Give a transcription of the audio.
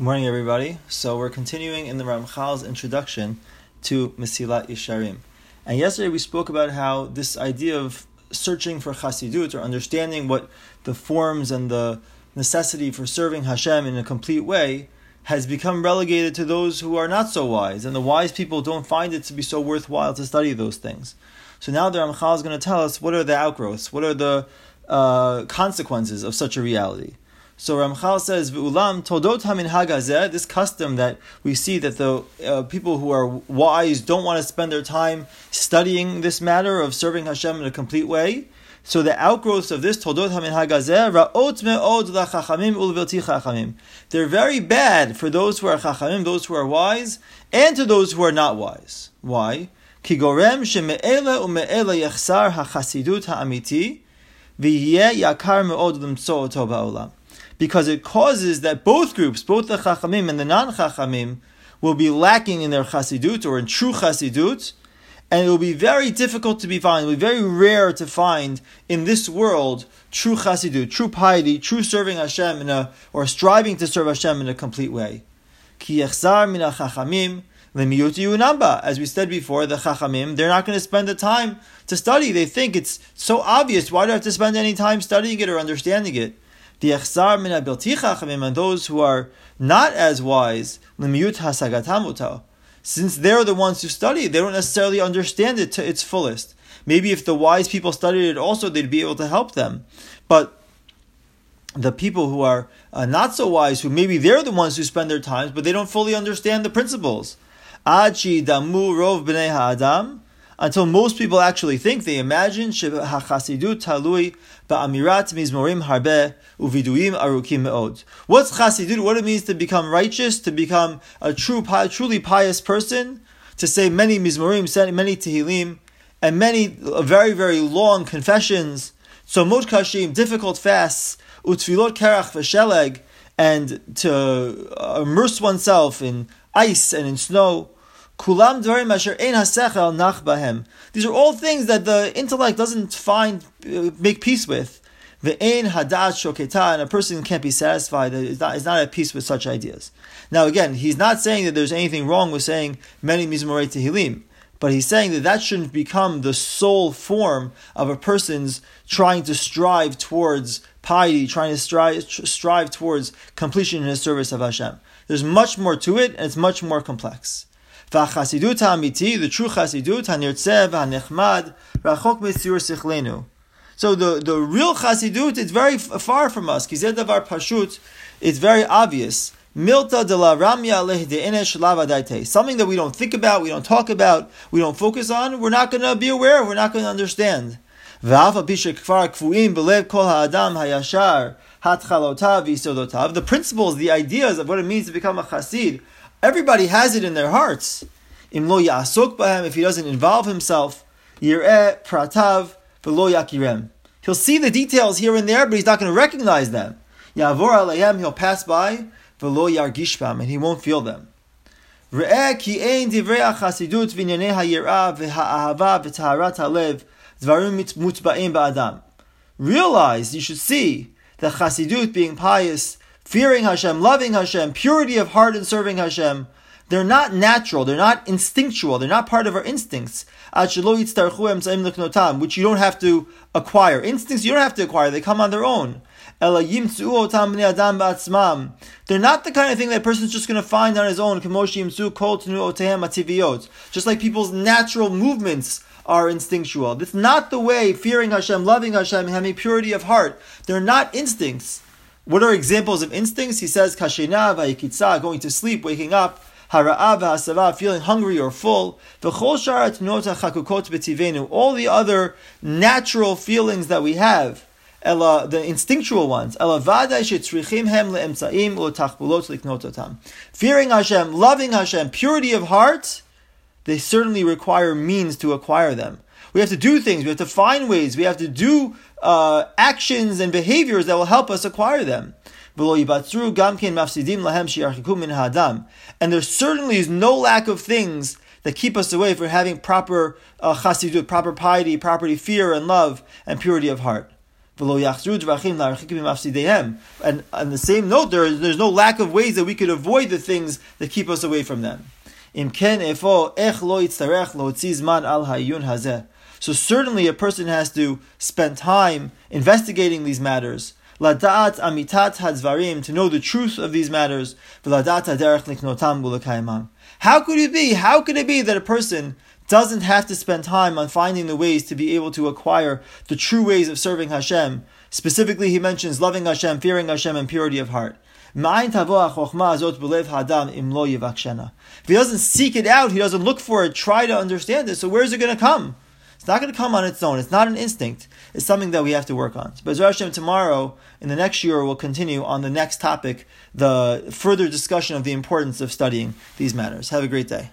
Good morning, everybody. So we're continuing in the Ramchal's introduction to Mesilat Yesharim. And yesterday we spoke about how this idea of searching for Chassidut or understanding what the forms and the necessity for serving Hashem in a complete way has become relegated to those who are not so wise, and the wise people don't find it to be so worthwhile to study those things. So now the Ramchal is going to tell us what are the outgrowths, what are the uh, consequences of such a reality. So Ramchal says, "V'ulam todot haminhag this custom that we see that the uh, people who are wise don't want to spend their time studying this matter of serving Hashem in a complete way. So the outgrowths of this todot haminhag ra'ot me'od lachachamim ulvilti chachamim. They're very bad for those who are chachamim, those who are wise, and to those who are not wise. Why? Ki gorem sheme'ela u'me'ela yechsar hachasidut ha'amiti v'yeh yakar me'od limtso oto ba'olam because it causes that both groups, both the Chachamim and the non Chachamim, will be lacking in their Chasidut or in true Chasidut, and it will be very difficult to be found. It will be very rare to find in this world true Chasidut, true piety, true serving Hashem in a, or striving to serve Hashem in a complete way. Ki yechzar Chachamim as we said before, the Chachamim, they're not going to spend the time to study. They think it's so obvious. Why do I have to spend any time studying it or understanding it? The echzar min chachamim, and those who are not as wise, since they're the ones who study, they don't necessarily understand it to its fullest. Maybe if the wise people studied it also, they'd be able to help them. But the people who are uh, not so wise, who maybe they're the ones who spend their times, but they don't fully understand the principles. Achi damu rov b'nei ha'adam, until most people actually think, they imagine, talui ba'amirat mizmorim harbe uviduyim arukim me'od. What's chasidut? What it means to become righteous, to become a true, truly pious person, to say many mizmorim, many tehillim, and many uh, very, very long confessions, so kashim, difficult fasts, utfilot kerach v'sheleg, and to uh, immerse oneself in ice and in snow. Kulam dvarim asher ein hasechel nach bahem. These are all things that the intellect doesn't find uh, make peace with. The Ve'ein hadat shoketa, and a person can't be satisfied. Is not, is not at peace with such ideas. Now, again, he's not saying that there's anything wrong with saying many mizmorei tehillim, but he's saying that that shouldn't become the sole form of a person's trying to strive towards piety, trying to strive, strive towards completion in his service of Hashem. There's much more to it, and it's much more complex. V'chasidut ha'amiti, the true chasidut, ha'nirtzeh v'ha'nechmad, rachok metzur sichlenu. So the, the real chasidut is very far from us. Davar pashut, it's very obvious. Milta de la ramya lavadaite. Something that we don't think about, we don't talk about, we don't focus on, we're not going to be aware, we're not going to understand. The principles, the ideas of what it means to become a chassid Everybody has it in their hearts. If he doesn't involve himself, pratav. He'll see the details here and there, but he's not going to recognize them. Yavor alayhem, he'll pass by, v'lo yargishbam, and he won't feel them. Re'eh ki ein divrei achasidut v'nyanei ha'yirah v'ha'ahava v'taharat ha'lev Realize, you should see, that chasidut, being pious, fearing Hashem, loving Hashem, purity of heart and serving Hashem, they're not natural, they're not instinctual, they're not part of our instincts, which you don't have to acquire. Instincts you don't have to acquire, they come on their own. They're not the kind of thing that a person's just going to find on his own. Just like people's natural movements are instinctual. It's not the way fearing Hashem, loving Hashem, having purity of heart. They're not instincts. What are examples of instincts? He says, Kashina vayikitza, going to sleep, waking up, hara'av hasava, feeling hungry or full, all the other natural feelings that we have, the instinctual ones. Fearing Hashem, loving Hashem, purity of heart, they certainly require means to acquire them. We have to do things. We have to find ways. We have to do uh, actions and behaviors that will help us acquire them. And there certainly is no lack of things that keep us away from having proper uh, chasidut, proper piety, proper fear and love and purity of heart. And on the same note, there, there's no lack of ways that we could avoid the things that keep us away from them. So certainly a person has to spend time investigating these matters. Ladaat amitat hadvarim to know the truth of these matters. How could it be? How could it be that a person doesn't have to spend time on finding the ways to be able to acquire the true ways of serving Hashem. Specifically, he mentions loving Hashem, fearing Hashem, and purity of heart. If he doesn't seek it out, he doesn't look for it, try to understand it, so where is it going to come? It's not going to come on its own. It's not an instinct. It's something that we have to work on. But Hashem, tomorrow, in the next year, we'll continue on the next topic, the further discussion of the importance of studying these matters. Have a great day.